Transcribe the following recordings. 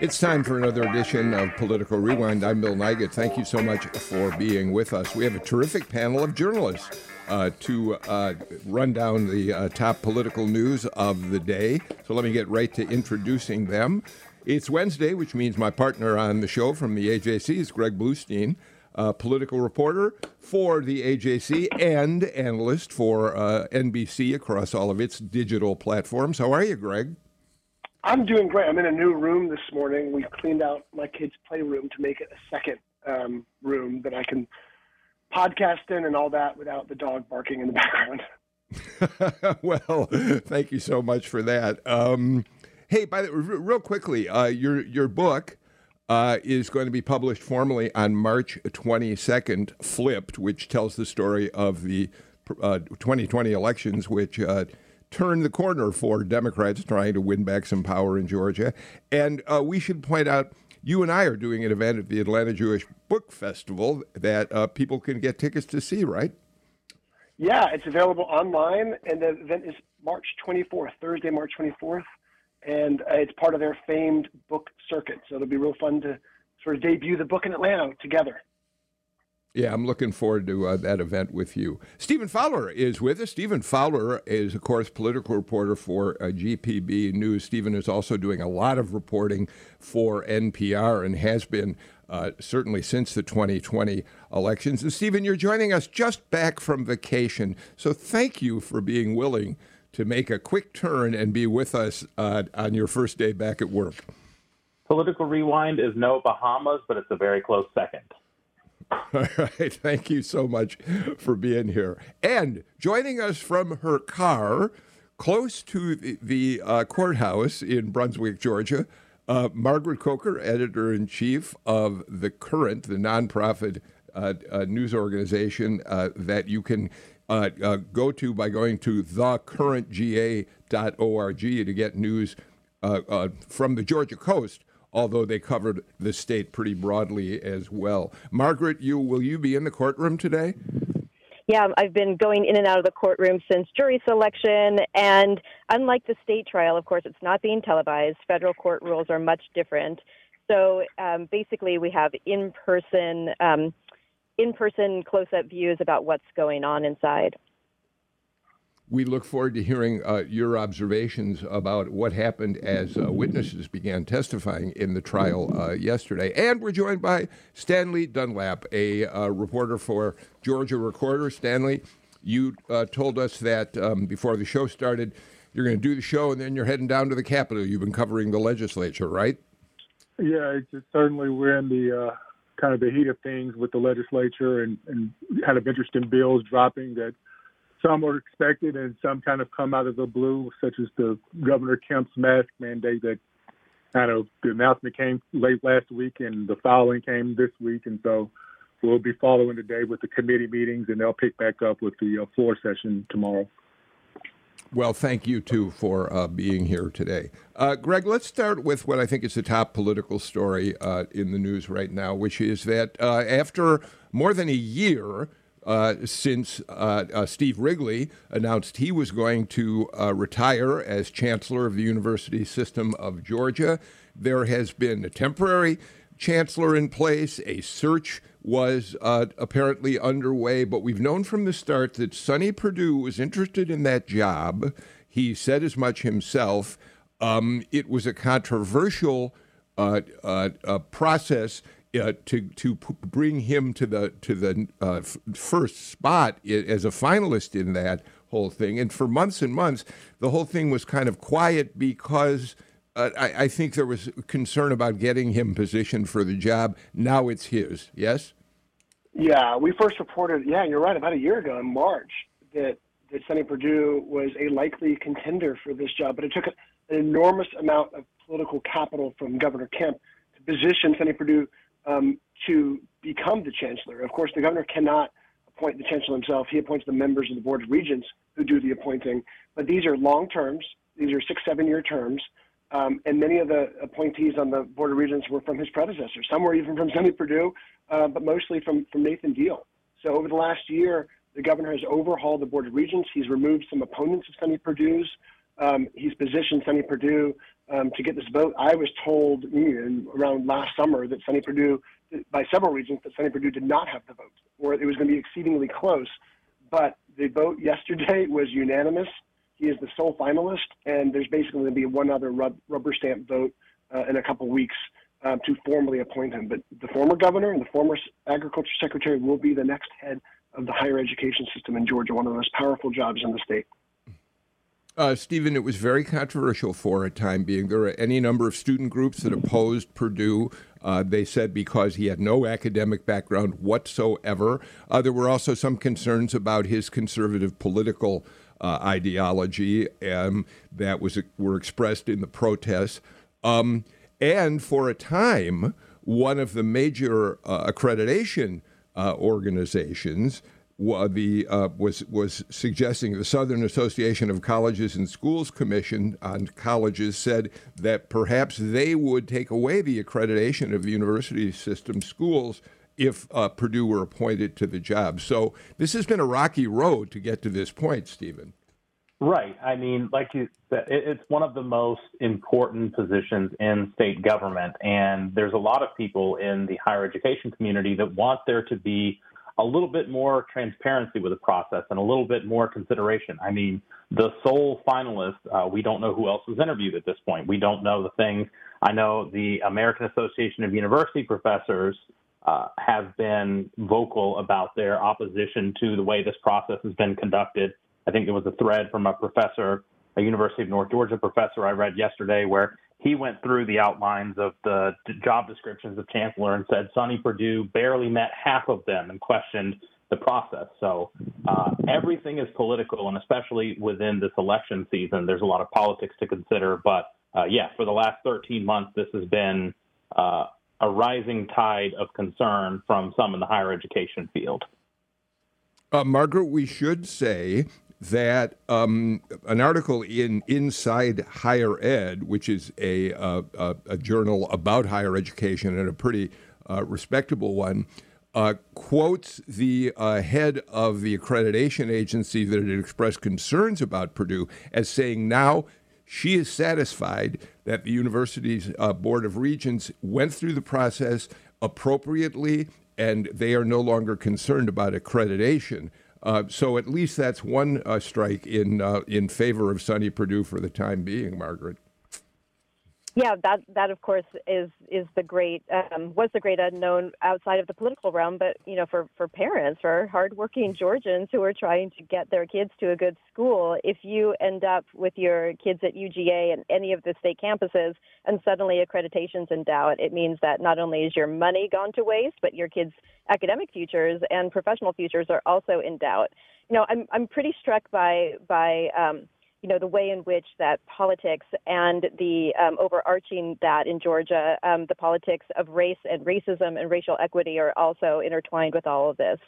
It's time for another edition of Political Rewind. I'm Bill Nigut. Thank you so much for being with us. We have a terrific panel of journalists uh, to uh, run down the uh, top political news of the day. So let me get right to introducing them. It's Wednesday, which means my partner on the show from the AJC is Greg Bluestein, political reporter for the AJC and analyst for uh, NBC across all of its digital platforms. How are you, Greg? I'm doing great. I'm in a new room this morning. We've cleaned out my kids' playroom to make it a second um, room that I can podcast in and all that without the dog barking in the background. well, thank you so much for that. Um, hey, by the way, real quickly, uh, your your book uh, is going to be published formally on March 22nd, Flipped, which tells the story of the uh, 2020 elections, which turn the corner for Democrats trying to win back some power in Georgia. And uh, we should point out you and I are doing an event at the Atlanta Jewish Book Festival that uh, people can get tickets to see, right? Yeah, it's available online, and the event is March 24th, Thursday, March 24th, and uh, it's part of their famed book circuit. So it'll be real fun to sort of debut the book in Atlanta together. Yeah, I'm looking forward to uh, that event with you. Stephen Fowler is with us. Stephen Fowler is, of course, political reporter for uh, GPB News. Stephen is also doing a lot of reporting for NPR and has been uh, certainly since the 2020 elections. And Stephen, you're joining us just back from vacation, so thank you for being willing to make a quick turn and be with us uh, on your first day back at work. Political Rewind is no Bahamas, but it's a very close second. All right. Thank you so much for being here. And joining us from her car close to the, the uh, courthouse in Brunswick, Georgia, uh, Margaret Coker, editor in chief of The Current, the nonprofit uh, uh news organization uh, that you can uh, go to by going to thecurrentga.org to get news from the Georgia coast although they covered the state pretty broadly as well. Margaret, you will you be in the courtroom today? Yeah, I've been going in and out of the courtroom since jury selection. And unlike the state trial, of course, it's not being televised. Federal court rules are much different. So um, basically, we have in person, um, in person close up views about what's going on inside we look forward to hearing uh, your observations about what happened as uh, witnesses began testifying in the trial uh, yesterday. And we're joined by Stanley Dunlap, a uh, reporter for Georgia Recorder. Stanley, you uh, told us that um, before the show started, you're going to do the show and then you're heading down to the Capitol. You've been covering the legislature, right? Yeah, it's certainly we're in the uh, kind of the heat of things with the legislature and, and kind of interesting bills dropping that – some are expected and some kind of come out of the blue, such as the Governor Kemp's mask mandate that kind of the announcement came late last week and the filing came this week. And so we'll be following today with the committee meetings and they'll pick back up with the uh, floor session tomorrow. Well, thank you too for uh, being here today. Uh, Greg, let's start with what I think is the top political story uh, in the news right now, which is that uh, after more than a year, uh, since uh, uh, Steve Wrigley announced he was going to uh, retire as chancellor of the University System of Georgia. There has been a temporary chancellor in place. A search was uh, apparently underway, but we've known from the start that Sonny Perdue was interested in that job. He said as much himself. Um, it was a controversial process uh, to to bring him to the to the uh, f- first spot as a finalist in that whole thing. And for months and months, the whole thing was kind of quiet because uh, I, I, think there was concern about getting him positioned for the job. Now it's his. Yes. Yeah, we first reported. Yeah, you're right. About a year ago in March, that that Sonny Perdue was a likely contender for this job, but it took an enormous amount of political capital from Governor Kemp to position Sonny Perdue um, to become the chancellor. Of course, the governor cannot appoint the chancellor himself. He appoints the members of the board of regents who do the appointing. But these are long terms. These are six, seven year terms. Um, and many of the appointees on the board of regents were from his predecessor. Some were even from Sonny Perdue, uh, but mostly from, from Nathan Deal. So over the last year, the governor has overhauled the board of regents. He's removed some opponents of Sonny Perdue's. Um, he's positioned Sonny Perdue um, to get this vote. I was told you know, around last summer that Sonny Perdue, by several regions, that Sonny Perdue did not have the vote, or it was going to be exceedingly close. But the vote yesterday was unanimous. He is the sole finalist, and there's basically going to be one other rub, rubber stamp vote uh, in a couple weeks um, to formally appoint him. But the former governor and the former agriculture secretary will be the next head of the higher education system in Georgia, one of the most powerful jobs in the state. Uh, Stephen, it was very controversial for a time being. There were any number of student groups that opposed Perdue. Uh, they said because he had no academic background whatsoever. Uh, there were also some concerns about his conservative political uh, ideology um, that was were expressed in the protests. Um, and for a time, one of the major uh, accreditation uh, organizations the uh, was was suggesting the Southern Association of Colleges and Schools Commission on Colleges said that perhaps they would take away the accreditation of the university system schools if uh, Perdue were appointed to the job. So this has been a rocky road to get to this point, Stephen. Right. I mean, like you said, it's one of the most important positions in state government, and there's a lot of people in the higher education community that want there to be a little bit more transparency with the process and a little bit more consideration. I mean, the sole finalist, uh, we don't know who else was interviewed at this point. We don't know the things. I know the American Association of University Professors uh, have been vocal about their opposition to the way this process has been conducted. I think there was a thread from a professor, a University of North Georgia professor I read yesterday, where he went through the outlines of the job descriptions of chancellor and said Sonny Perdue barely met half of them and questioned the process. So uh, everything is political, and especially within this election season, there's a lot of politics to consider. But uh, yeah, for the last 13 months, this has been uh, a rising tide of concern from some in the higher education field. Uh, Margaret, we should say that um, an article in Inside Higher Ed, which is a, a, a journal about higher education and a pretty uh, respectable one, uh, quotes the uh, head of the accreditation agency that had expressed concerns about Perdue as saying now she is satisfied that the university's uh, board of regents went through the process appropriately and they are no longer concerned about accreditation. Uh, so at least that's one uh, strike in uh, in favor of Sonny Perdue for the time being, Margaret. Yeah, that that of course is is the great um, was the great unknown outside of the political realm, but you know for for parents, for hardworking Georgians who are trying to get their kids to a good school, if you end up with your kids at UGA and any of the state campuses, and suddenly accreditation's in doubt, it means that not only is your money gone to waste, but your kids' academic futures and professional futures are also in doubt. You know, I'm I'm pretty struck by by um, you know, the way in which that politics and the um, overarching that in Georgia, um, the politics of race and racism and racial equity are also intertwined with all of this.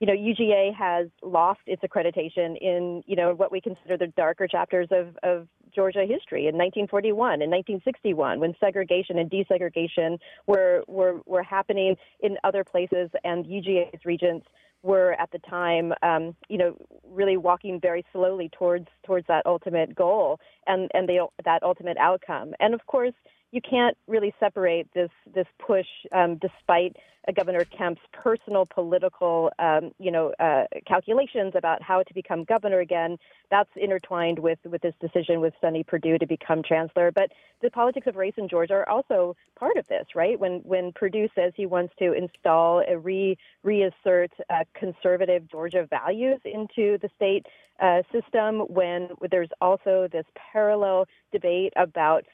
You know, UGA has lost its accreditation in, you know, what we consider the darker chapters of, of Georgia history in 1941 and 1961 when segregation and desegregation were, were, were happening in other places and UGA's regents were at the time, um, you know, really walking very slowly towards towards that ultimate goal and and the, that ultimate outcome. And of course, you can't really separate this this push, um, despite Governor Kemp's personal political, um, you know, uh, calculations about how to become governor again. That's intertwined with with this decision with Sonny Perdue to become chancellor. But the politics of race in Georgia are also part of this, right? When when Perdue says he wants to install a re reassert uh, conservative Georgia values into the state uh, system, when there's also this parallel debate about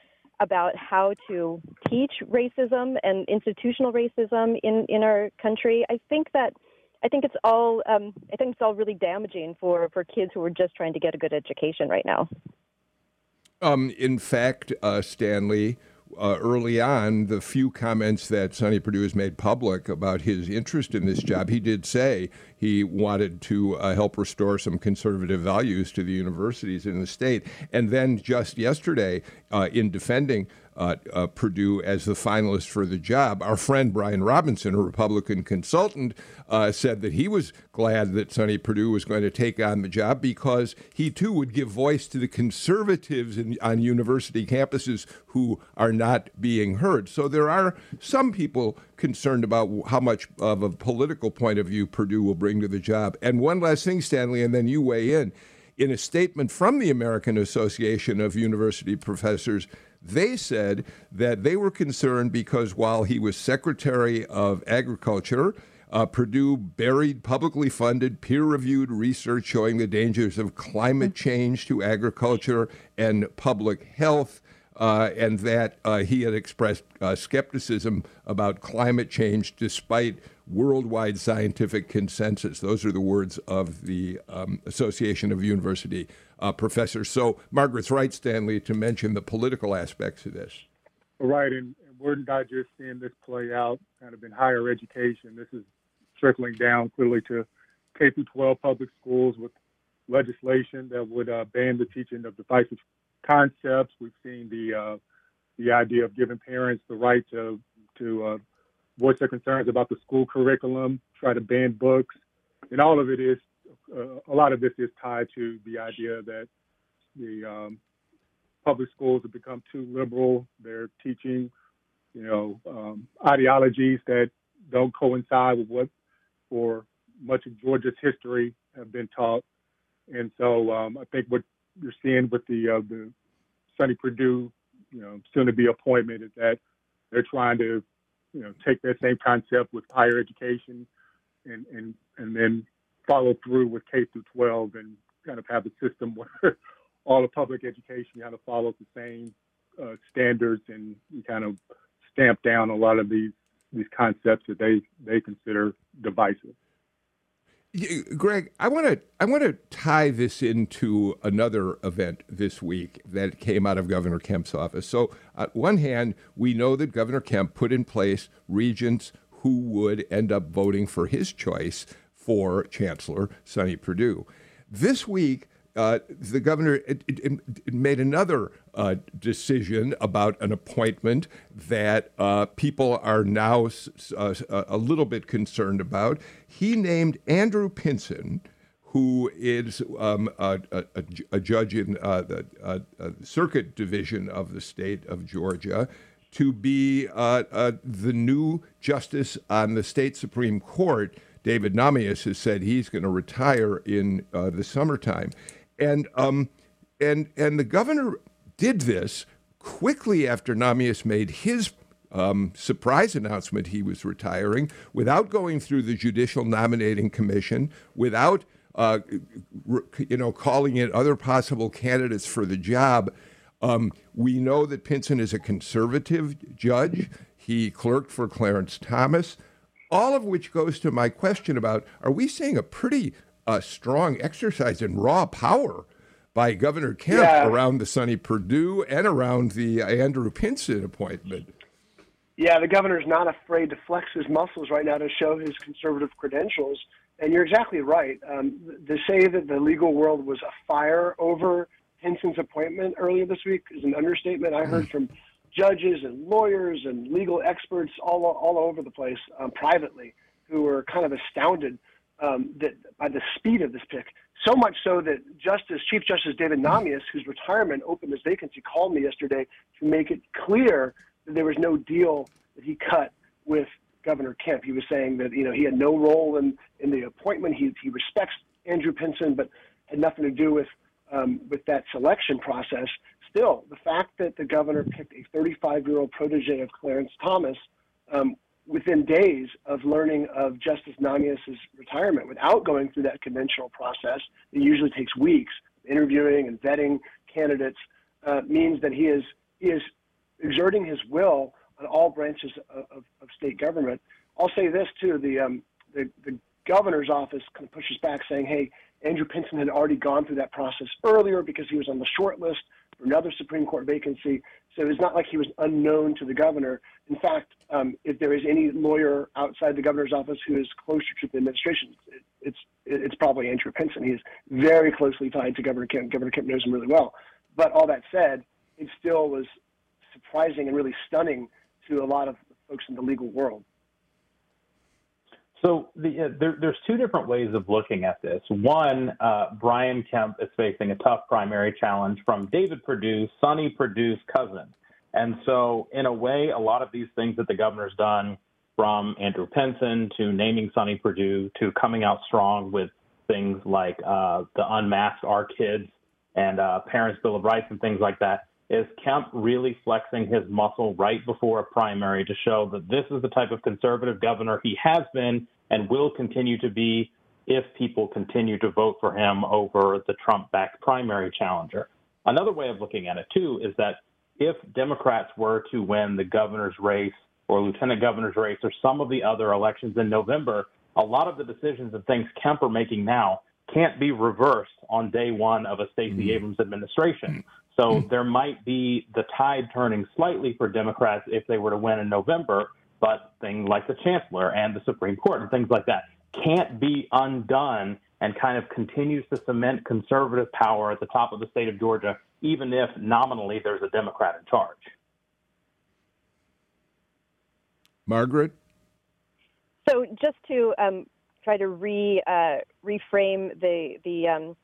about how to teach racism and institutional racism in, in our country. I think that I think it's all um, I think it's all really damaging for, for kids who are just trying to get a good education right now. Um, in fact, uh, Stanley, uh, early on, the few comments that Sonny Perdue has made public about his interest in this job, he did say he wanted to uh, help restore some conservative values to the universities in the state. And then just yesterday, uh, in defending uh, uh, Perdue as the finalist for the job. Our friend Brian Robinson, a Republican consultant, uh, said that he was glad that Sonny Perdue was going to take on the job because he too would give voice to the conservatives in, on university campuses who are not being heard. So there are some people concerned about how much of a political point of view Perdue will bring to the job. And one last thing, Stanley, and then you weigh in. In a statement from the American Association of University Professors, they said that they were concerned because while he was Secretary of Agriculture, uh, Perdue buried publicly funded, peer reviewed research showing the dangers of climate change to agriculture and public health. Uh, and that uh, he had expressed uh, skepticism about climate change despite worldwide scientific consensus. Those are the words of the um, Association of University uh, professors. So Margaret's right, Stanley, to mention the political aspects of this. Right, and, we're not just seeing this play out kind of in higher education. This is trickling down clearly to K through 12 public schools with legislation that would uh, ban the teaching of divisive concepts. We've seen the uh, the idea of giving parents the right to to uh, voice their concerns about the school curriculum, try to ban books, and all of it is a lot of this is tied to the idea that the um, public schools have become too liberal. They're teaching, you know, um, ideologies that don't coincide with what, for much of Georgia's history, have been taught. And so um, I think what you're seeing with the uh, the Sonny Perdue, you know, soon-to-be appointment is that they're trying to, you know, take that same concept with higher education, and and and then follow through with K through 12 and kind of have a system where all the public education kind of follows the same uh, standards and kind of stamp down a lot of these these concepts that they they consider divisive. Greg, I want to I want to tie this into another event this week that came out of Governor Kemp's office. So, on one hand, we know that Governor Kemp put in place regents who would end up voting for his choice for Chancellor Sonny Perdue. This week, uh, the governor it, it, it made another uh, decision about an appointment that uh, people are now uh, a little bit concerned about. He named Andrew Pinson, who is um, a, a, a, judge in uh, the Circuit Division of the state of Georgia, to be uh, the new justice on the state Supreme Court David Nahmias has said he's going to retire in uh, the summertime, and um, and and the governor did this quickly after Nahmias made his um, surprise announcement he was retiring without going through the judicial nominating commission, without uh, you know calling in other possible candidates for the job. Um, we know that Pinson is a conservative judge. He clerked for Clarence Thomas all of which goes to my question about are we seeing a pretty uh, strong exercise in raw power by Governor Kemp yeah. around the Sonny Perdue and around the Andrew Pinson appointment? Yeah, the governor's not afraid to flex his muscles right now to show his conservative credentials. And you're exactly right. Um, to say that the legal world was afire over Pinson's appointment earlier this week is an understatement. I heard mm. from judges and lawyers and legal experts all, all over the place um, privately who were kind of astounded um, that by the speed of this pick. So much so that Justice Chief Justice David Nahmias, whose retirement opened this vacancy, called me yesterday to make it clear that there was no deal that he cut with Governor Kemp. He was saying that you know he had no role in in the appointment. He he respects Andrew Pinson, but had nothing to do with um, with that selection process still, the fact that the governor picked a 35 year old protege of Clarence Thomas um, within days of learning of Justice Nahmias' retirement without going through that conventional process, it usually takes weeks, interviewing and vetting candidates, uh, means that he is, he is exerting his will on all branches of, of, of state government. I'll say this too the, um, the, the governor's office kind of pushes back saying, hey, Andrew Pinson had already gone through that process earlier because he was on the short list another Supreme Court vacancy. So it's not like he was unknown to the governor. In fact, um, if there is any lawyer outside the governor's office who is closer to the administration, it, it's it's probably Andrew Pinson. He's very closely tied to Governor Kemp. Governor Kemp knows him really well. But all that said, it still was surprising and really stunning to a lot of folks in the legal world. So the, uh, there, there's two different ways of looking at this. One, uh, Brian Kemp is facing a tough primary challenge from David Perdue, Sonny Perdue's cousin. And so, in a way, a lot of these things that the governor's done, from Andrew Pinson to naming Sonny Perdue to coming out strong with things like uh, the unmasked our kids and uh, Parents Bill of Rights and things like that, is Kemp really flexing his muscle right before a primary to show that this is the type of conservative governor he has been and will continue to be if people continue to vote for him over the Trump backed primary challenger. Another way of looking at it, too, is that if Democrats were to win the governor's race or lieutenant governor's race or some of the other elections in November, a lot of the decisions and things Kemp are making now can't be reversed on day one of a Stacey mm-hmm. Abrams administration. So mm-hmm. there might be the tide turning slightly for Democrats if they were to win in November, but things like the chancellor and the Supreme Court and things like that can't be undone and kind of continues to cement conservative power at the top of the state of Georgia, even if nominally there's a Democrat in charge. Margaret? So just to um, try to re uh, reframe the the um,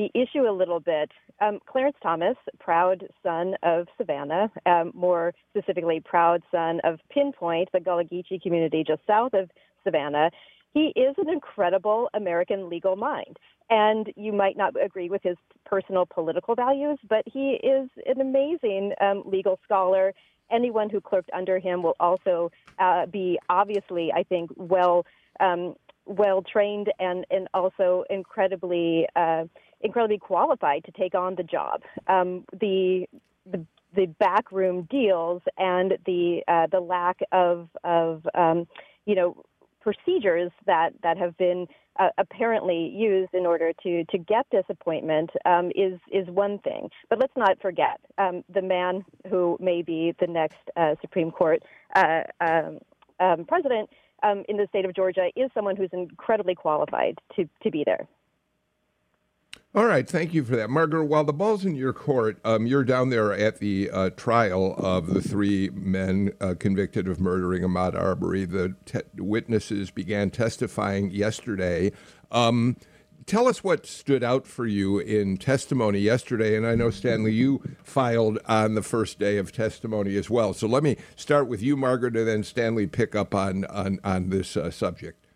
the issue a little bit. Um, Clarence Thomas, proud son of Savannah, um, more specifically, proud son of Pinpoint, the Gullah Geechee community just south of Savannah. He is an incredible American legal mind. And you might not agree with his personal political values, but he is an amazing um, legal scholar. Anyone who clerked under him will also uh, be obviously, I think, well um, well trained and and also incredibly uh, incredibly qualified to take on the job. Um, the the the backroom deals and the uh, the lack of of um, you know procedures that that have been uh, apparently used in order to to get this appointment um, is is one thing. But let's not forget um, the man who may be the next uh, Supreme Court uh, um, um president um, in the state of Georgia is someone who's incredibly qualified to to be there. All right, thank you for that, Margaret. While the ball's in your court, um, you're down there at the uh, trial of the three men uh, convicted of murdering Ahmaud Arbery. The te- witnesses began testifying yesterday. Um, tell us what stood out for you in testimony yesterday. And I know, Stanley, you filed on the first day of testimony as well. So let me start with you, Margaret, and then Stanley pick up on, on, on this uh, subject.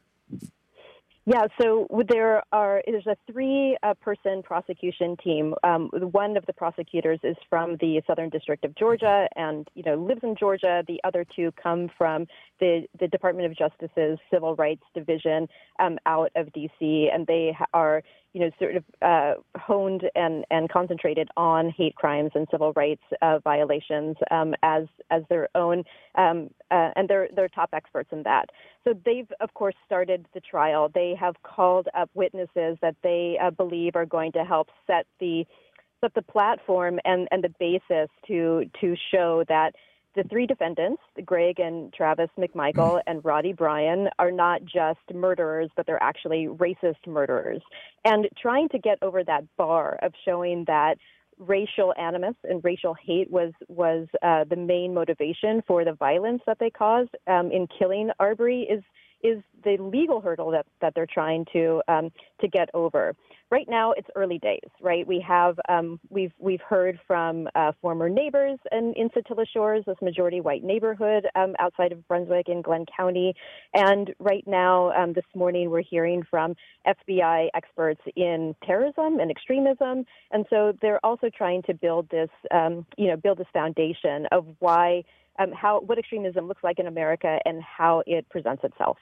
Yeah, so there are there's a three-person uh, prosecution team. Um, one of the prosecutors is from the Southern District of Georgia, and you know lives in Georgia. The other two come from the the Department of Justice's Civil Rights Division um, out of D.C., and they are you know, sort of uh, honed and, and concentrated on hate crimes and civil rights uh, violations um, as as their own, um, uh, and they're they're top experts in that. So they've of course started the trial. They have called up witnesses that they uh, believe are going to help set the set the platform and and the basis to to show that the three defendants, Greg and Travis McMichael and Roddie Bryan, are not just murderers, but they're actually racist murderers. And trying to get over that bar of showing that racial animus and racial hate was was uh, the main motivation for the violence that they caused um, in killing Arbery is is the legal hurdle that, that they're trying to um, to get over. Right now, it's early days. Right, we have um, we've we've heard from uh, former neighbors in, in Satilla Shores, this majority white neighborhood um, outside of Brunswick in Glynn County, and right now, um, this morning, we're hearing from FBI experts in terrorism and extremism, and so they're also trying to build this um, you know build this foundation of why. Um, how what extremism looks like in America and how it presents itself.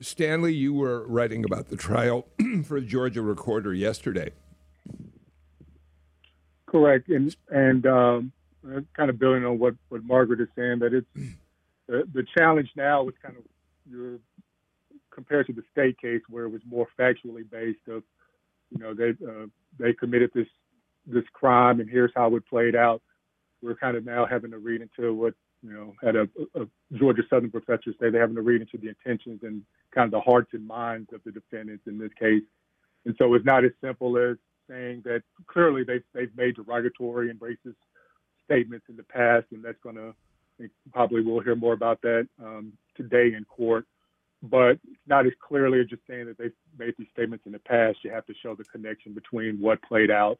Stanley, you were writing about the trial for the Georgia Recorder yesterday. Correct, and and um, kind of building on what, what Margaret is saying, that it's the, the challenge now is kind of your, compared to the state case where it was more factually based. Of you know they uh, they committed this this crime, and here's how it played out. We're kind of now having to read into what you know, had a, a Georgia Southern professor say they're having to read into the intentions and kind of the hearts and minds of the defendants in this case. And so it's not as simple as saying that clearly they've, they've made derogatory and racist statements in the past, and that's going to probably we'll hear more about that um, today in court. But it's not as clearly as just saying that they've made these statements in the past. You have to show the connection between what played out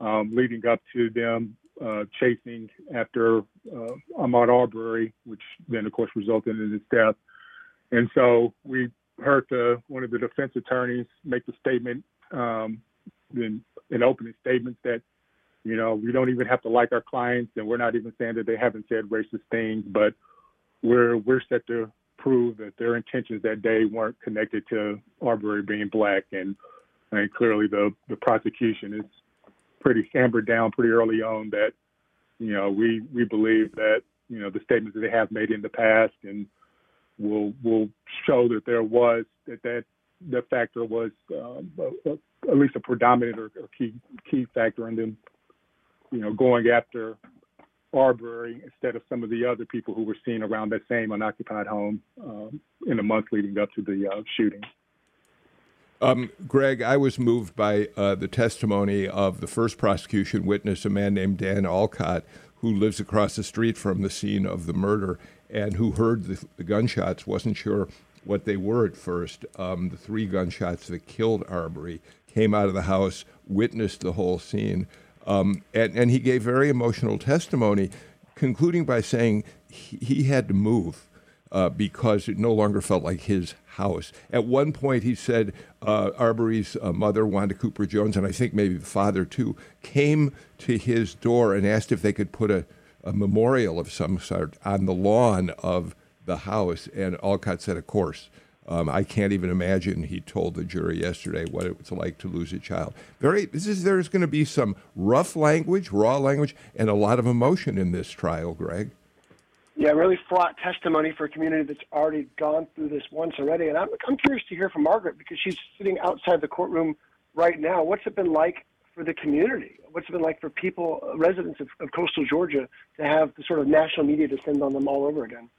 um, leading up to them uh, chasing after uh, Ahmaud Arbery, which then, of course, resulted in his death. And so we heard the, one of the defense attorneys make the statement um, in, in opening statements that, you know, we don't even have to like our clients, and we're not even saying that they haven't said racist things, but we're we're set to prove that their intentions that day weren't connected to Arbery being black, and and clearly the the prosecution is pretty hammered down pretty early on that, you know, we we believe that you know the statements that they have made in the past and will will show that there was that that the factor was um, a, a, at least a predominant or, or, key key factor in them, you know, going after Arbery instead of some of the other people who were seen around that same unoccupied home um, in the months leading up to the uh, shooting. Um, Greg, I was moved by uh, the testimony of the first prosecution witness, a man named Dan Alcott, who lives across the street from the scene of the murder and who heard the, the gunshots, wasn't sure what they were at first. Um, the three gunshots that killed Arbery came out of the house, witnessed the whole scene, um, and, and he gave very emotional testimony, concluding by saying he, he had to move uh, because it no longer felt like his house. At one point, he said uh, Arbery's uh, mother, Wanda Cooper Jones, and I think maybe the father too, came to his door and asked if they could put a, a memorial of some sort on the lawn of the house. And Alcott said, Of course. Um, I can't even imagine, he told the jury yesterday, what it was like to lose a child. Very, this is, there's going to be some rough language, raw language, and a lot of emotion in this trial, Greg. Yeah, really fraught testimony for a community that's already gone through this once already. And I'm, I'm curious to hear from Margaret because she's sitting outside the courtroom right now. What's it been like for the community? What's it been like for people, residents of, of coastal Georgia, to have the sort of national media descend on them all over again?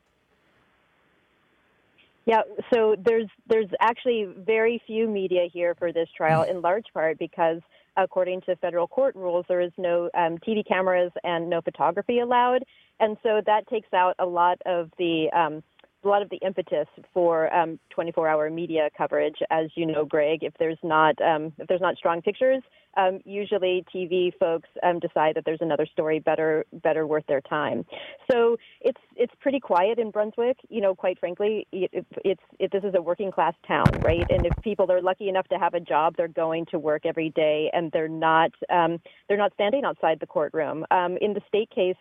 Yeah, so there's there's actually very few media here for this trial, in large part because according to federal court rules, there is no um, TV cameras and no photography allowed, and so that takes out a lot of the um, a lot of the impetus for um, 24-hour media coverage. As you know, Greg, if there's not um, if there's not strong pictures, um, usually TV folks um, decide that there's another story better better worth their time. So it's it's pretty quiet in Brunswick. You know, quite frankly, it, it's it, this is a working class town, right? And if people are lucky enough to have a job, they're going to work every day, and they're not um, they're not standing outside the courtroom. Um, in the state case.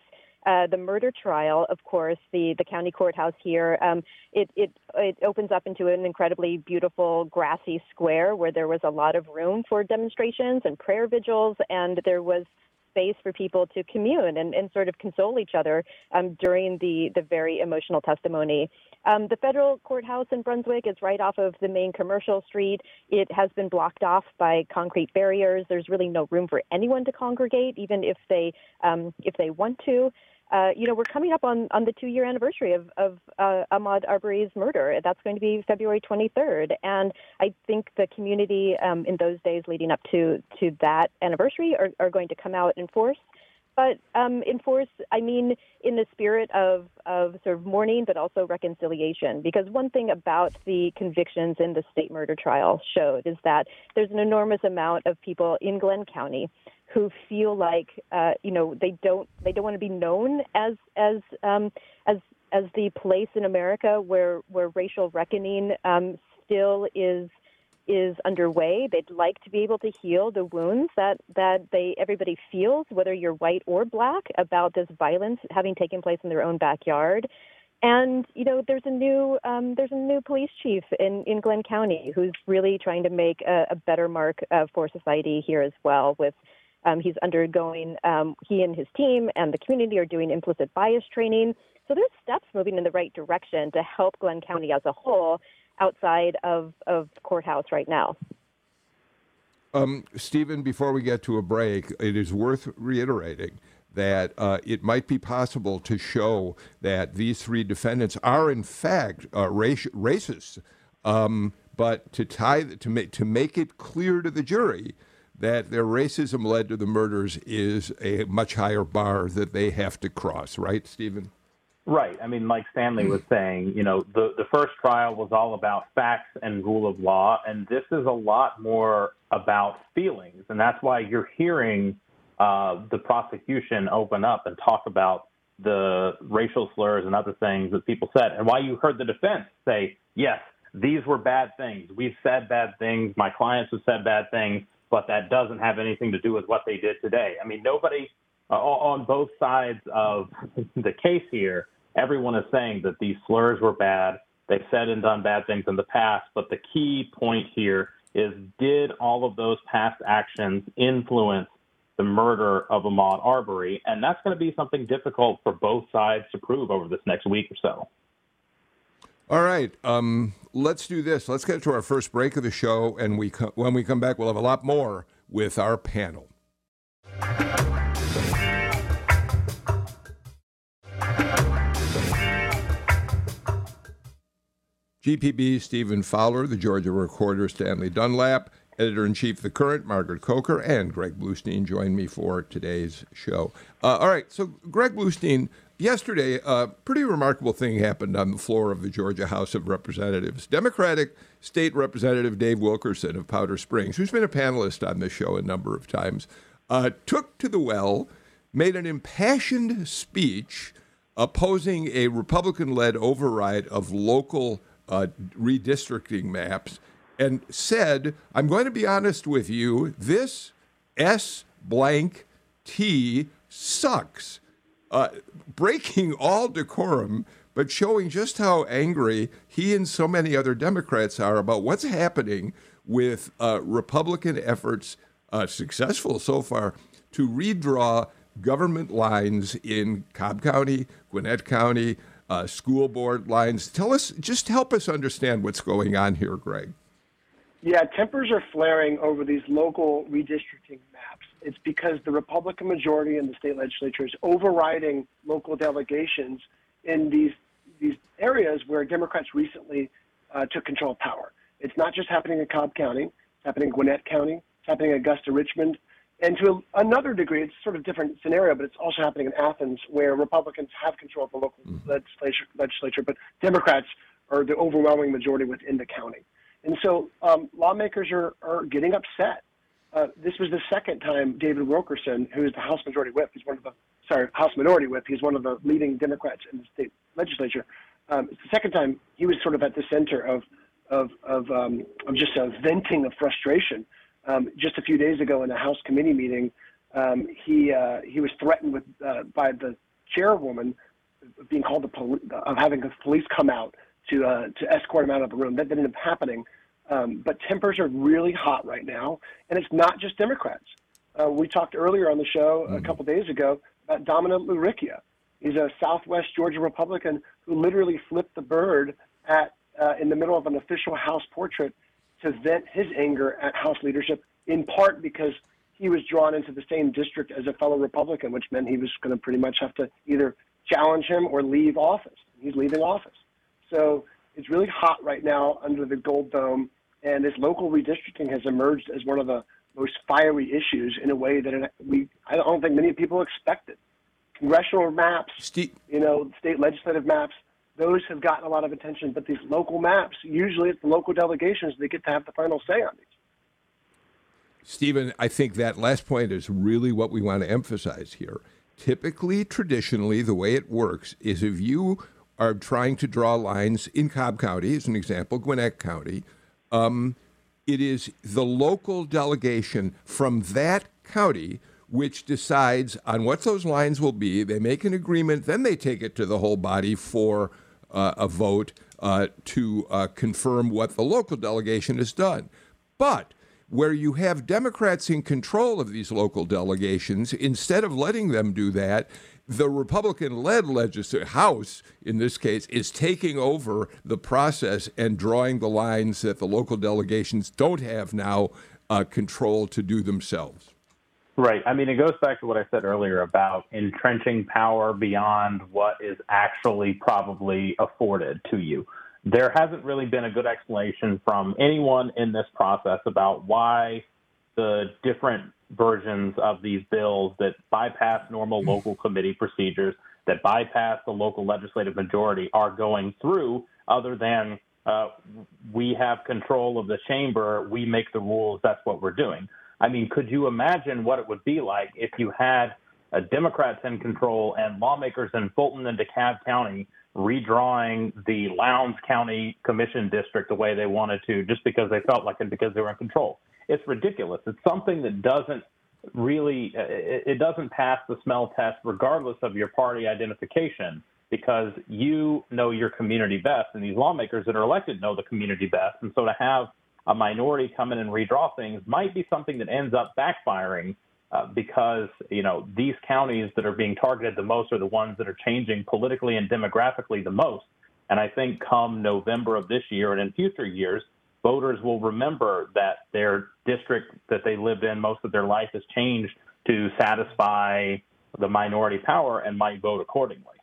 Uh, the murder trial, of course, the, the county courthouse here, um, it, it, it opens up into an incredibly beautiful grassy square where there was a lot of room for demonstrations and prayer vigils, and there was space for people to commune and, and sort of console each other um, during the, the very emotional testimony. Um, the federal courthouse in Brunswick is right off of the main commercial street. It has been blocked off by concrete barriers. There's really no room for anyone to congregate, even if they um, if they want to uh, you know, we're coming up on, on the two year anniversary of, of uh, Ahmaud Arbery's murder. That's going to be February 23rd. And I think the community um, in those days leading up to, to that anniversary are, are going to come out in force. But um, in force, I mean, in the spirit of, of sort of mourning, but also reconciliation. Because one thing about the convictions in the state murder trial showed is that there's an enormous amount of people in Glynn County who feel like uh, you know they don't they don't want to be known as as um, as as the place in America where where racial reckoning um, still is is underway. They'd like to be able to heal the wounds that that they everybody feels, whether you're white or black, about this violence having taken place in their own backyard. And you know, there's a new um, there's a new police chief in in Glynn County who's really trying to make a, a better mark uh, for society here as well with um, he's undergoing, um, he and his team and the community are doing implicit bias training. So there's steps moving in the right direction to help Glynn County as a whole outside of, of courthouse right now. Um, Stephen, before we get to a break, it is worth reiterating that uh, it might be possible to show that these three defendants are in fact uh, raci- racist, um, but to tie to make to make it clear to the jury that their racism led to the murders is a much higher bar that they have to cross. Right, Stephen? Right. I mean, like Stanley was saying, you know, the, the first trial was all about facts and rule of law, and this is a lot more about feelings. And that's why you're hearing uh, the prosecution open up and talk about the racial slurs and other things that people said, and why you heard the defense say, yes, these were bad things. We've said bad things. My clients have said bad things, but that doesn't have anything to do with what they did today. I mean, nobody uh, on both sides of the case here everyone is saying that these slurs were bad. They've said and done bad things in the past, but the key point here is did all of those past actions influence the murder of Ahmaud Arbery? And that's going to be something difficult for both sides to prove over this next week or so. All right, um, let's do this. Let's get to our first break of the show, and we co- when we come back, we'll have a lot more with our panel. GPB Stephen Fowler, the Georgia recorder Stanley Dunlap, editor in chief The Current Margaret Coker, and Greg Bluestein join me for today's show. Uh, all right, so Greg Bluestein, yesterday, a pretty remarkable thing happened on the floor of the Georgia House of Representatives. Democratic State Representative Dave Wilkerson of Powder Springs, who's been a panelist on this show a number of times, uh, took to the well, made an impassioned speech opposing a Republican led override of local uh, redistricting maps and said, I'm going to be honest with you, this S blank T sucks. Uh, breaking all decorum, but showing just how angry he and so many other Democrats are about what's happening with uh, Republican efforts, uh, successful so far, to redraw government lines in Cobb County, Gwinnett County, uh, school board lines. Tell us, just help us understand what's going on here, Greg. Yeah, tempers are flaring over these local redistricting maps. It's because the Republican majority in the state legislature is overriding local delegations in these these areas where Democrats recently uh, took control of power. It's not just happening in Cobb County; it's happening in Gwinnett County, it's happening in Augusta, Richmond, and to another degree, it's sort of different scenario, but it's also happening in Athens, where Republicans have control of the local mm-hmm. legislature, legislature, but Democrats are the overwhelming majority within the county. And so um, lawmakers are, are getting upset. Uh, this was the second time David Wilkerson, who is the House Majority Whip, he's one of the sorry House Minority Whip, he's one of the leading Democrats in the state legislature. Um, it's the second time he was sort of at the center of of of, um, of just a venting of frustration um, just a few days ago in a House committee meeting, um, he uh, he was threatened with uh, by the chairwoman being called the poli- of having the police come out to uh, to escort him out of the room. That didn't end up happening. Um, but tempers are really hot right now, and it's not just Democrats. Uh, we talked earlier on the show mm-hmm. a couple days ago about Dominic LaRiccia. He's a Southwest Georgia Republican who literally flipped the bird at uh, in the middle of an official House portrait to vent his anger at House leadership, in part because he was drawn into the same district as a fellow Republican, which meant he was going to pretty much have to either challenge him or leave office. He's leaving office. So it's really hot right now under the Gold Dome, and this local redistricting has emerged as one of the most fiery issues in a way that it, we I don't think many people expected. Congressional maps, Steve. you know, state legislative maps, those have gotten a lot of attention. But these local maps, usually it's the local delegations that get to have the final say on these. Stephen, I think that last point is really what we want to emphasize here. Typically, traditionally, the way it works is if you are trying to draw lines in Cobb County, as an example, Gwinnett County, um, it is the local delegation from that county which decides on what those lines will be. They make an agreement, then they take it to the whole body for uh, a vote uh, to uh, confirm what the local delegation has done. But where you have Democrats in control of these local delegations, instead of letting them do that, the Republican led legislature, House in this case, is taking over the process and drawing the lines that the local delegations don't have now uh, control to do themselves. Right. I mean, it goes back to what I said earlier about entrenching power beyond what is actually probably afforded to you. There hasn't really been a good explanation from anyone in this process about why the different versions of these bills that bypass normal local committee procedures, that bypass the local legislative majority, are going through, other than uh, we have control of the chamber, we make the rules, that's what we're doing. I mean, could you imagine what it would be like if you had a Democrats in control and lawmakers in Fulton and DeKalb County redrawing the Lowndes County Commission district the way they wanted to just because they felt like it because they were in control? It's ridiculous. It's something that doesn't really it, doesn't pass the smell test regardless of your party identification because you know your community best and these lawmakers that are elected know the community best and so to have a minority come in and redraw things might be something that ends up backfiring uh, because you know these counties that are being targeted the most are the ones that are changing politically and demographically the most. And I think come November of this year and in future years, voters will remember that their district that they lived in most of their life has changed to satisfy the minority power and might vote accordingly.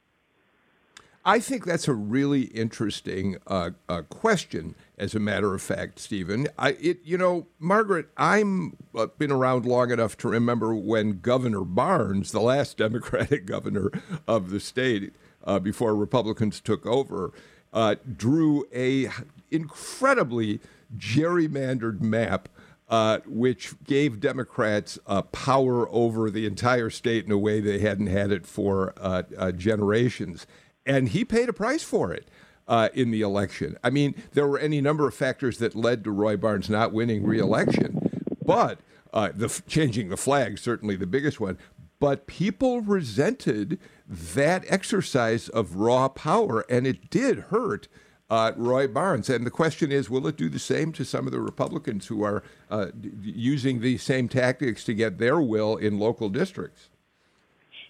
I think that's a really interesting uh, uh, question. As a matter of fact, Stephen, I, it, you know, Margaret, I'm uh, been around long enough to remember when Governor Barnes, the last Democratic governor of the state uh, before Republicans took over, uh, drew a incredibly gerrymandered map. Uh, which gave Democrats uh, power over the entire state in a way they hadn't had it for uh, uh generations and he paid a price for it. Uh, in the election. I mean, there were any number of factors that led to Roy Barnes not winning re-election, but uh, the changing the flag certainly the biggest one. But people resented that exercise of raw power, and it did hurt uh, Roy Barnes. And the question is, will it do the same to some of the Republicans who are uh, using these same tactics to get their will in local districts?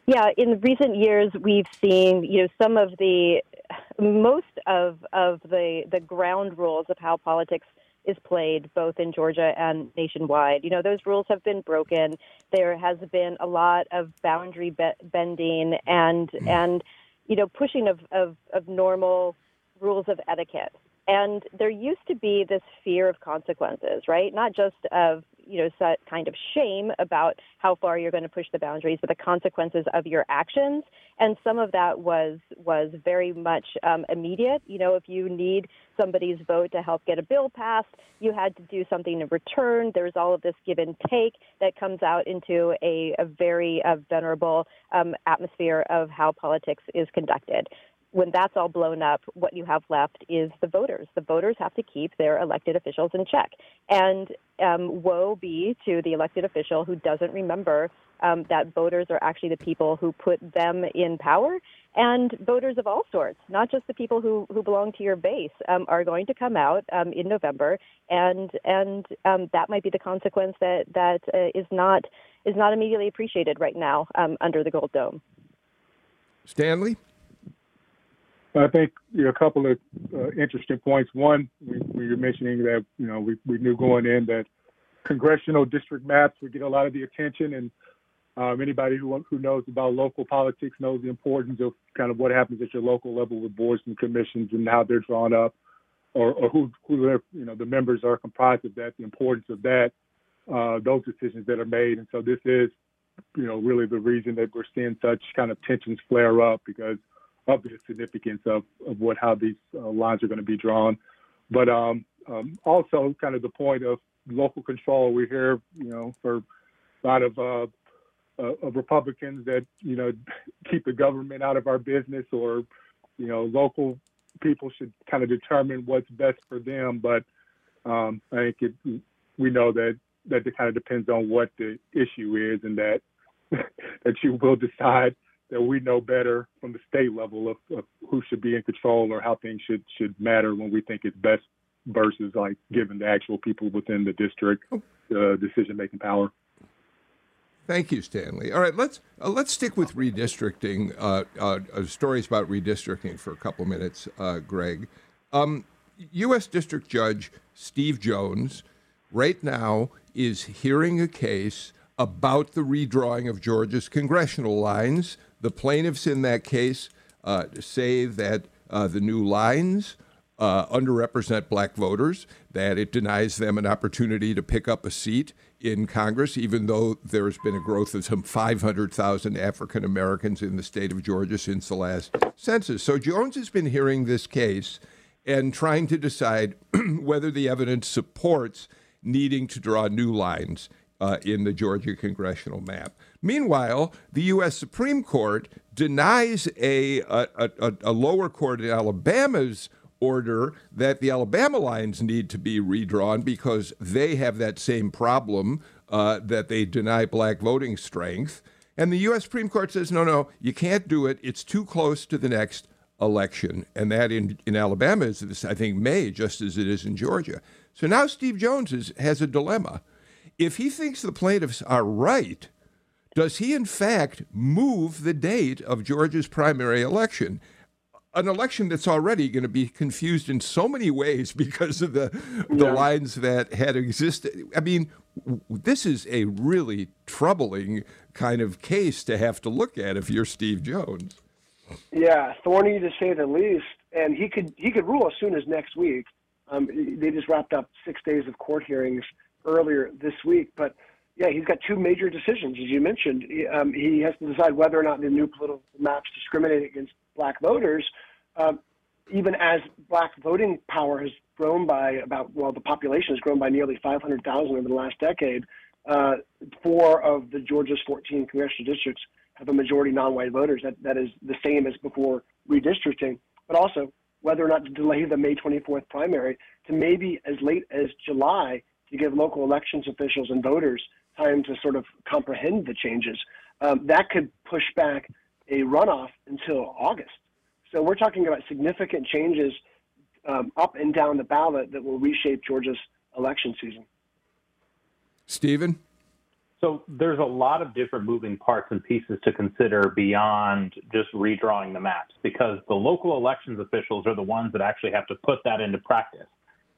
Yeah, in recent years, we've seen you know some of the most of of the the ground rules of how politics is played both in Georgia and nationwide. You know, those rules have been broken. There has been a lot of boundary be- bending and mm. and you know pushing of, of of normal rules of etiquette. And there used to be this fear of consequences, right? Not just of you know that kind of shame about how far you're going to push the boundaries, but the consequences of your actions. And some of that was was very much um, immediate. You know, if you need somebody's vote to help get a bill passed, you had to do something in return. There's all of this give and take that comes out into a, a very uh, venerable um, atmosphere of how politics is conducted when that's all blown up, what you have left is the voters. The voters have to keep their elected officials in check. And um, woe be to the elected official who doesn't remember um, that voters are actually the people who put them in power. And voters of all sorts, not just the people who, who belong to your base, um, are going to come out um, in November, and and um, that might be the consequence that that uh, is not is not immediately appreciated right now um, under the Gold Dome. Stanley. I think you know, a couple of uh, interesting points. One, we, we were mentioning that you know we, we knew going in that congressional district maps would get a lot of the attention, and um, anybody who who knows about local politics knows the importance of kind of what happens at your local level with boards and commissions and how they're drawn up, or, or who who you know the members are comprised of that, the importance of that, uh, those decisions that are made, and so this is you know really the reason that we're seeing such kind of tensions flare up because of the significance of, of what how these uh, lines are going to be drawn. But um, um, also, kind of the point of local control. We hear, you know, for a lot of uh, uh, of Republicans that you know keep the government out of our business, or you know, local people should kind of determine what's best for them. But um, I think it, we know that that it kind of depends on what the issue is, and that that you will decide that we know better from the state level of, of who should be in control or how things should should matter when we think it's best versus like giving the actual people within the district uh, decision making power. Thank you, Stanley. All right, let's uh, let's stick with redistricting. Uh, uh, uh stories about redistricting for a couple minutes, uh, Greg. Um, U.S. District Judge Steve Jones, right now, is hearing a case about the redrawing of Georgia's congressional lines. The plaintiffs in that case uh, say that uh, the new lines uh, underrepresent black voters, that it denies them an opportunity to pick up a seat in Congress, even though there's been a growth of some 500,000 African Americans in the state of Georgia since the last census. So Jones has been hearing this case and trying to decide whether the evidence supports needing to draw new lines uh, in the Georgia congressional map. Meanwhile, the U.S. Supreme Court denies a, a, a, a lower court in Alabama's order that the Alabama lines need to be redrawn because they have that same problem uh, that they deny black voting strength. And the U.S. Supreme Court says, no, no, you can't do it. It's too close to the next election. And that in, in Alabama is, this, I think, May, just as it is in Georgia. So now Steve Jones is, has a dilemma. If he thinks the plaintiffs are right, does he in fact move the date of Georgia's primary election? an election that's already going to be confused in so many ways because of the the yeah. lines that had existed. I mean, this is a really troubling kind of case to have to look at if you're Steve Jones. Yeah, thorny to say the least. And he could he could rule as soon as next week. Um, they just wrapped up six days of court hearings earlier this week, but yeah, he's got two major decisions, as you mentioned. He, um, he has to decide whether or not the new political maps discriminate against black voters, um, even as black voting power has grown by about, well, the population has grown by nearly 500,000 over the last decade. Uh, four of the Georgia's 14 congressional districts have a majority non-white voters. That, that is the same as before redistricting. But also, whether or not to delay the May 24th primary to maybe as late as July to give local elections officials and voters time to sort of comprehend the changes. Um, that could push back a runoff until August. So we're talking about significant changes um, up and down the ballot that will reshape Georgia's election season. Stephen? So there's a lot of different moving parts and pieces to consider beyond just redrawing the maps because the local elections officials are the ones that actually have to put that into practice.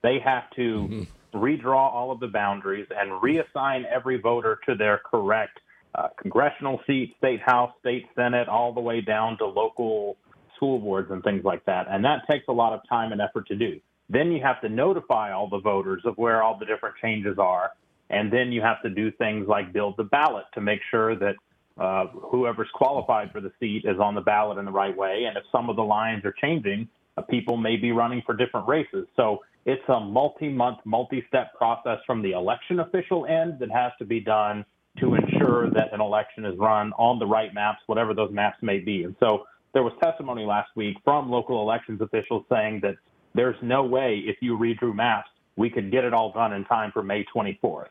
They have to mm-hmm. Redraw all of the boundaries and reassign every voter to their correct uh, congressional seat, state house, state senate, all the way down to local school boards and things like that. And that takes a lot of time and effort to do. Then you have to notify all the voters of where all the different changes are. And then you have to do things like build the ballot to make sure that uh, whoever's qualified for the seat is on the ballot in the right way. And if some of the lines are changing, uh, people may be running for different races. So it's a multi month, multi step process from the election official end that has to be done to ensure that an election is run on the right maps, whatever those maps may be. And so there was testimony last week from local elections officials saying that there's no way if you redrew maps, we could get it all done in time for May 24th.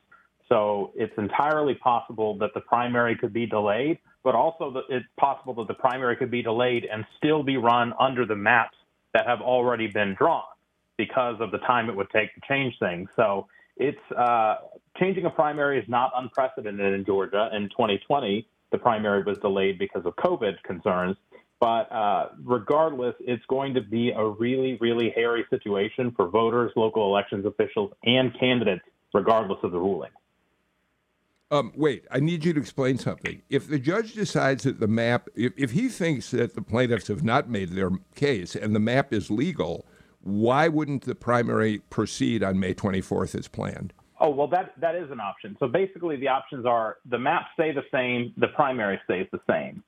So it's entirely possible that the primary could be delayed, but also that it's possible that the primary could be delayed and still be run under the maps that have already been drawn because of the time it would take to change things. So it's uh, changing a primary is not unprecedented in Georgia. In 2020, the primary was delayed because of COVID concerns. But uh, regardless, it's going to be a really, really hairy situation for voters, local elections officials, and candidates, regardless of the ruling. Um, wait, I need you to explain something. If the judge decides that the map, if, if he thinks that the plaintiffs have not made their case and the map is legal, why wouldn't the primary proceed on May 24th as planned? Oh, well, that, that is an option. So basically, the options are the maps stay the same, the primary stays the same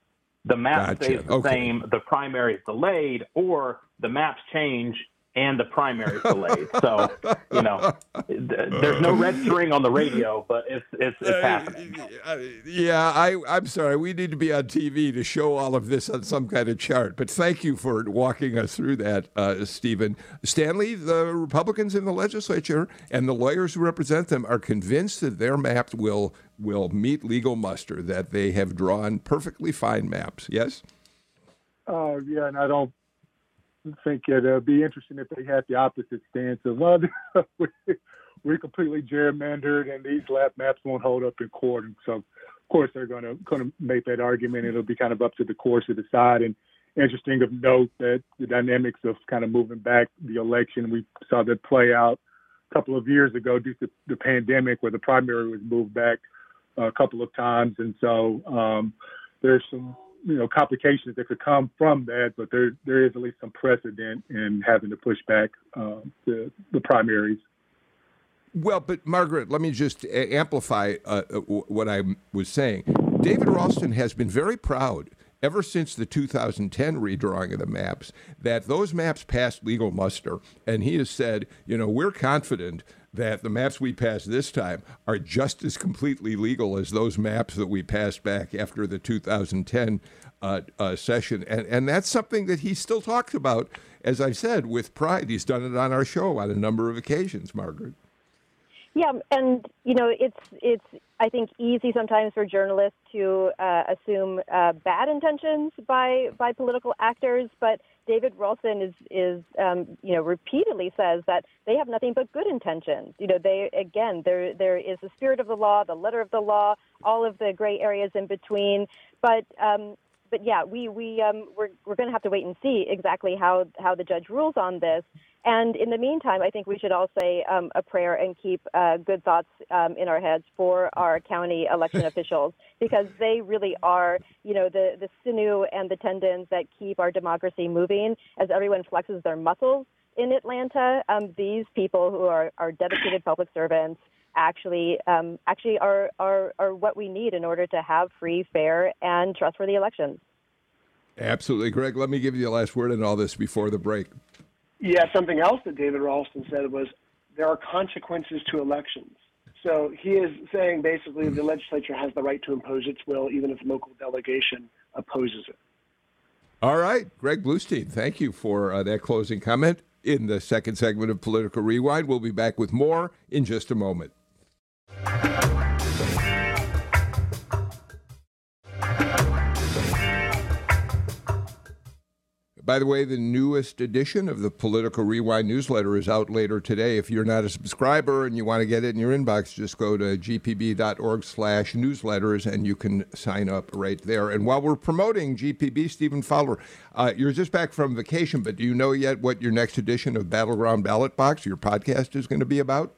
the map gotcha. stays the okay. same, the primary is delayed, or the maps change and the primary is delayed. so, you know, there's no red string on the radio, but it's it's, it's happening. Uh, yeah, I I'm sorry. We need to be on TV to show all of this on some kind of chart. But thank you for walking us through that, uh, Stephen. Stanley, the Republicans in the legislature and the lawyers who represent them are convinced that their map will will meet legal muster, that they have drawn perfectly fine maps. Yes? Uh, yeah, and I don't think it'd uh, be interesting if they had the opposite stance of, well, we're completely gerrymandered and these lap maps won't hold up in court. And so, of course, they're going to going to make that argument. It'll be kind of up to the courts to decide. And interesting of note that the dynamics of kind of moving back the election, we saw that play out a couple of years ago due to the pandemic, where the primary was moved back a couple of times, and so um, there's some you know complications that could come from that, but there there is at least some precedent in having to push back uh, the the primaries. Well, but Margaret, let me just amplify uh, uh what I was saying. David Ralston has been very proud ever since the 2010 redrawing of the maps that those maps passed legal muster, and he has said, you know, we're confident that the maps we passed this time are just as completely legal as those maps that we passed back after the 2010 uh, uh, session. And, and that's something that he still talks about, as I said, with pride. He's done it on our show on a number of occasions, Margaret. Yeah, and you know, it's it's I think easy sometimes for journalists to uh, assume uh, bad intentions by by political actors, but David Ralston is is um, you know repeatedly says that they have nothing but good intentions. You know, they again there there is the spirit of the law, the letter of the law, all of the gray areas in between, but um, but yeah, we we um, we're we're going to have to wait and see exactly how how the judge rules on this. And in the meantime, I think we should all say um, a prayer and keep uh, good thoughts um, in our heads for our county election officials because they really are, you know, the, the sinew and the tendons that keep our democracy moving as everyone flexes their muscles in Atlanta. Um, these people who are, are dedicated public servants actually um, actually are, are, are what we need in order to have free, fair, and trustworthy elections. Absolutely. Greg, let me give you the last word on all this before the break. Yeah, something else that David Ralston said was there are consequences to elections. So he is saying basically the legislature has the right to impose its will even if local delegation opposes it. All right, Greg Bluestein, thank you for uh, that closing comment. In the second segment of Political Rewind, we'll be back with more in just a moment. By the way, the newest edition of the Political Rewind newsletter is out later today. If you're not a subscriber and you want to get it in your inbox, just go to gpb.org/newsletters and you can sign up right there. And while we're promoting GPB, Stephen Fowler, uh, you're just back from vacation, but do you know yet what your next edition of Battleground Ballot Box, your podcast, is going to be about?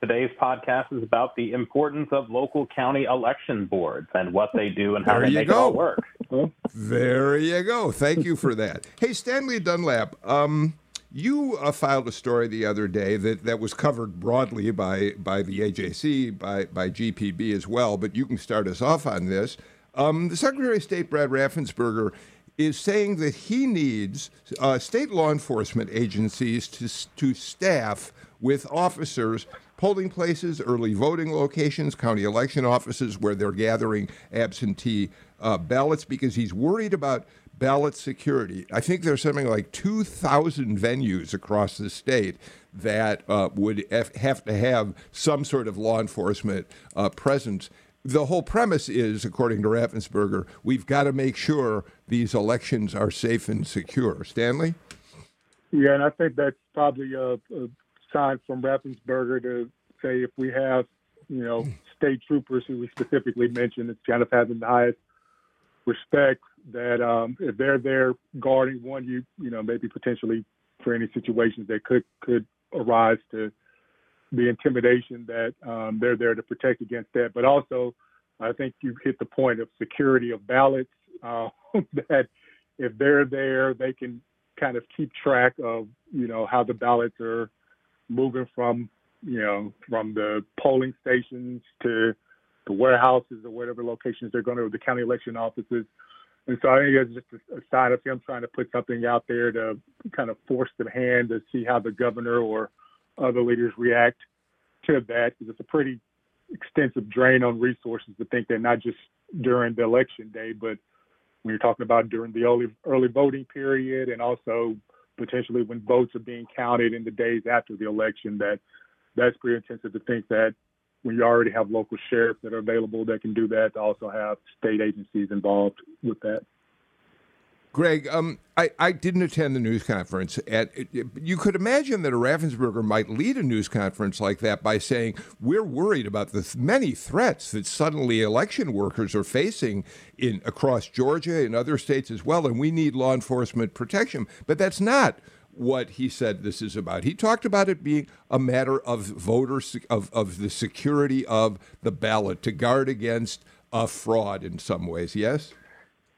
Today's podcast is about the importance of local county election boards and what they do and how there they make go. it all work. There you go. Thank you for that. hey, Stanley Dunlap, um, you uh, filed a story the other day that, that was covered broadly by, by the AJC, by, by GPB as well, but you can start us off on this. Um, the Secretary of State, Brad Raffensperger, is saying that he needs uh, state law enforcement agencies to, to staff with officers polling places, early voting locations, county election offices where they're gathering absentee uh, ballots because he's worried about ballot security. I think there's something like 2,000 venues across the state that uh, would have to have some sort of law enforcement uh, presence. The whole premise is, according to Raffensperger, we've got to make sure these elections are safe and secure. Stanley? Yeah, and I think that's probably a, a sign from Raffensperger to say if we have, you know, state troopers who we specifically mentioned, it's kind of having the highest respect that um, if they're there guarding one, you you know maybe potentially for any situations that could could arise to the intimidation that um, they're there to protect against that. But also, I think you hit the point of security of ballots. Uh, that if they're there, they can kind of keep track of you know how the ballots are moving from you know from the polling stations to the warehouses or whatever locations they're going to, the county election offices. And so I think it's just a, a sign of him trying to put something out there to kind of force the hand to see how the governor or other leaders react to that. Because it's a pretty extensive drain on resources to think that not just during the election day, but when you're talking about during the early early voting period and also potentially when votes are being counted in the days after the election, that that's pretty intensive to think that when you already have local sheriffs that are available that can do that, to also have state agencies involved with that. Greg, um, I, I didn't attend the news conference. At, you could imagine that a Raffensperger might lead a news conference like that by saying, We're worried about the many threats that suddenly election workers are facing in across Georgia and other states as well, and we need law enforcement protection. But that's not what he said this is about. He talked about it being a matter of voters, of, of the security of the ballot to guard against a fraud in some ways. Yes.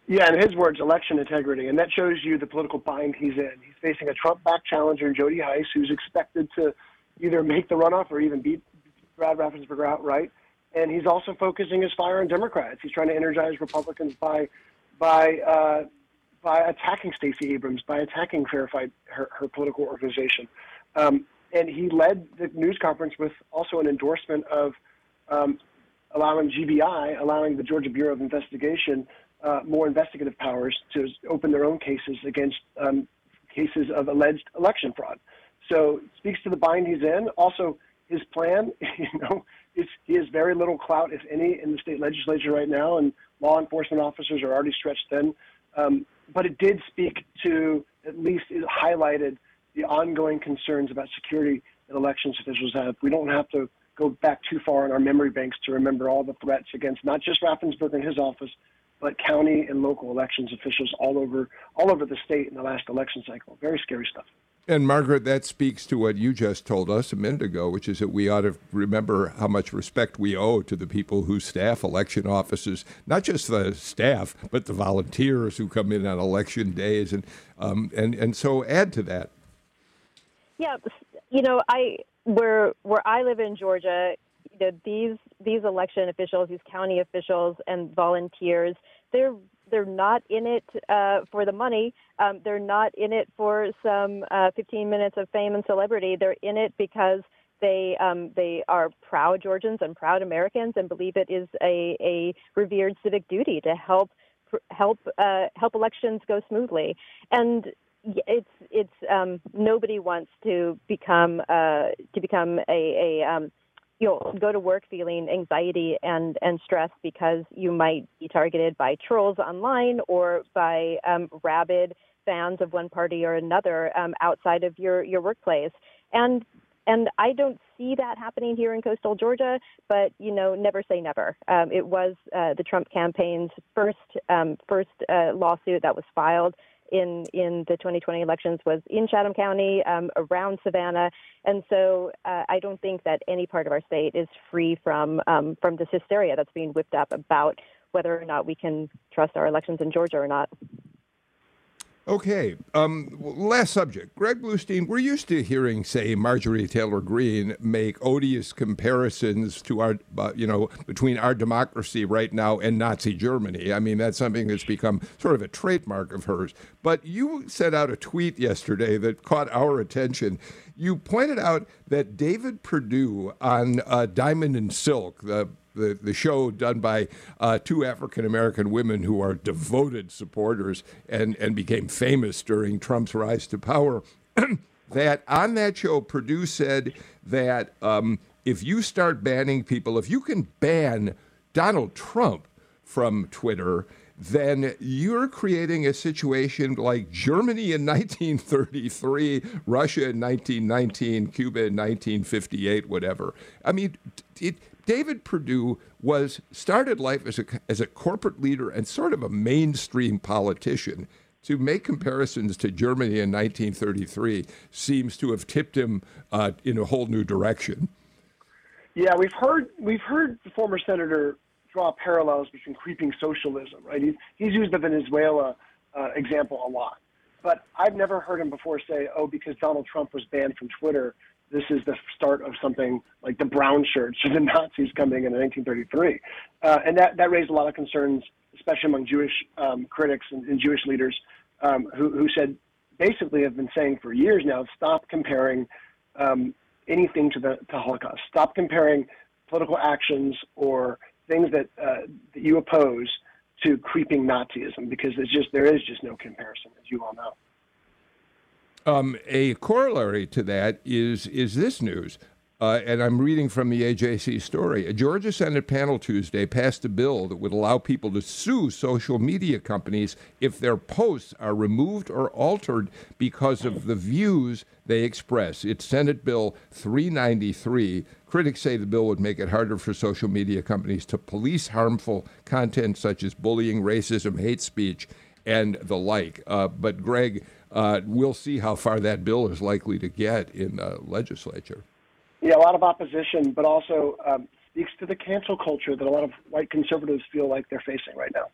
Yeah, in his words, election integrity, and that shows you the political bind he's in. He's facing a Trump-backed challenger, Jody Hice, who's expected to either make the runoff or even beat Brad Raffensperger outright. And he's also focusing his fire on Democrats. He's trying to energize Republicans by by uh, by attacking Stacey Abrams, by attacking Fair Fight, her, her political organization. Um, and he led the news conference with also an endorsement of um, allowing GBI, allowing the Georgia Bureau of Investigation uh, more investigative powers to open their own cases against um, cases of alleged election fraud. So it speaks to the bind he's in. Also, his plan, you know, is, he has very little clout, if any, in the state legislature right now, and law enforcement officers are already stretched thin. Um, but it did speak to, at least it highlighted the ongoing concerns about security that elections officials have. We don't have to go back too far in our memory banks to remember all the threats against not just Raffensperger and his office, but county and local elections officials all over all over the state in the last election cycle. Very scary stuff. And Margaret, that speaks to what you just told us a minute ago, which is that we ought to remember how much respect we owe to the people who staff election offices, not just the staff, but the volunteers who come in on election days, and um, and and so add to that. Yeah, you know, I where where I live in Georgia, you know, these these election officials, these county officials, and volunteers, they're they're not in it uh, for the money. Um, they're not in it for some uh, 15 minutes of fame and celebrity. They're in it because they um, they are proud Georgians and proud Americans and believe it is a, a revered civic duty to help help uh, help elections go smoothly. And it's it's um, nobody wants to become uh, to become a, a um, you know go to work feeling anxiety and and stress because you might be targeted by trolls online or by um, rabid fans of one party or another um, outside of your your workplace and and I don't see that happening here in coastal Georgia, but you know, never say never. Um, it was uh, the Trump campaign's first um, first uh, lawsuit that was filed in in the 2020 elections was in Chatham County, um, around Savannah, and so uh, I don't think that any part of our state is free from um, from this hysteria that's being whipped up about whether or not we can trust our elections in Georgia or not. Okay. Um, last subject. Greg Bluestein, we're used to hearing, say, Marjorie Taylor Greene make odious comparisons to our, uh, you know, between our democracy right now and Nazi Germany. I mean, that's something that's become sort of a trademark of hers. But you sent out a tweet yesterday that caught our attention. You pointed out that David Perdue on uh, Diamond and Silk, the the, the show done by uh, two African American women who are devoted supporters and, and became famous during Trump's rise to power. that on that show, Perdue said that um, if you start banning people, if you can ban Donald Trump from Twitter, then you're creating a situation like Germany in 1933, Russia in 1919, Cuba in 1958, whatever. I mean, it, David Perdue was started life as a as a corporate leader and sort of a mainstream politician. To make comparisons to Germany in 1933 seems to have tipped him uh, in a whole new direction. Yeah, we've heard we've heard the former senator draw parallels between creeping socialism. Right, he's, he's used the Venezuela uh, example a lot, but I've never heard him before say, "Oh, because Donald Trump was banned from Twitter, this is the start of something like the brown shirts or the Nazis coming in 1933. Uh, and that, that raised a lot of concerns, especially among Jewish um, critics and, and, Jewish leaders um, who, who said, basically have been saying for years now, stop comparing um, anything to the to Holocaust. Stop comparing political actions or things that, uh, that you oppose to creeping Nazism because it's just there is just no comparison, as you all know. Um, a corollary to that is is this news. Uh, and I'm reading from the AJC story. A Georgia Senate panel Tuesday passed a bill that would allow people to sue social media companies if their posts are removed or altered because of the views they express. It's Senate Bill 393. Critics say the bill would make it harder for social media companies to police harmful content such as bullying, racism, hate speech, and the like. Uh, but, Greg, uh, we'll see how far that bill is likely to get in the legislature. Yeah, a lot of opposition, but also um, speaks to the cancel culture that a lot of white conservatives feel like they're facing right now.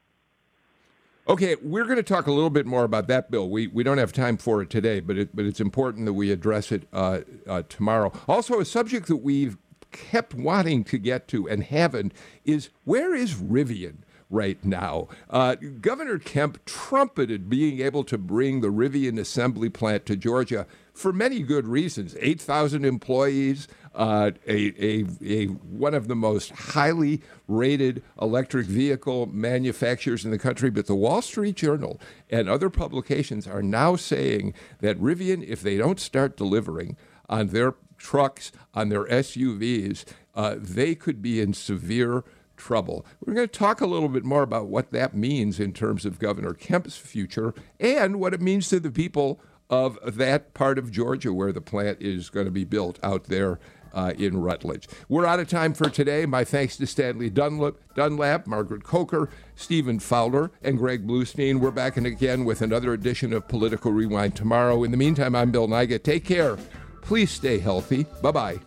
Okay, we're going to talk a little bit more about that bill. We we don't have time for it today, but it, but it's important that we address it uh, uh, tomorrow. Also, a subject that we've kept wanting to get to and haven't is where is Rivian? Right now. Uh, Governor Kemp trumpeted being able to bring the Rivian assembly plant to Georgia for many good reasons 8,000 employees, uh, a, a, a, one of the most highly rated electric vehicle manufacturers in the country. But the Wall Street Journal and other publications are now saying that Rivian, if they don't start delivering on their trucks, on their SUVs, uh, they could be in severe trouble. We're going to talk a little bit more about what that means in terms of Governor Kemp's future and what it means to the people of that part of Georgia where the plant is going to be built out there uh, in Rutledge. We're out of time for today. My thanks to Stanley Dunlap, Dunlap, Margaret Coker, Stephen Fowler, and Greg Bluestein. We're back in again with another edition of Political Rewind tomorrow. In the meantime, I'm Bill Nigut. Take care. Please stay healthy. Bye bye.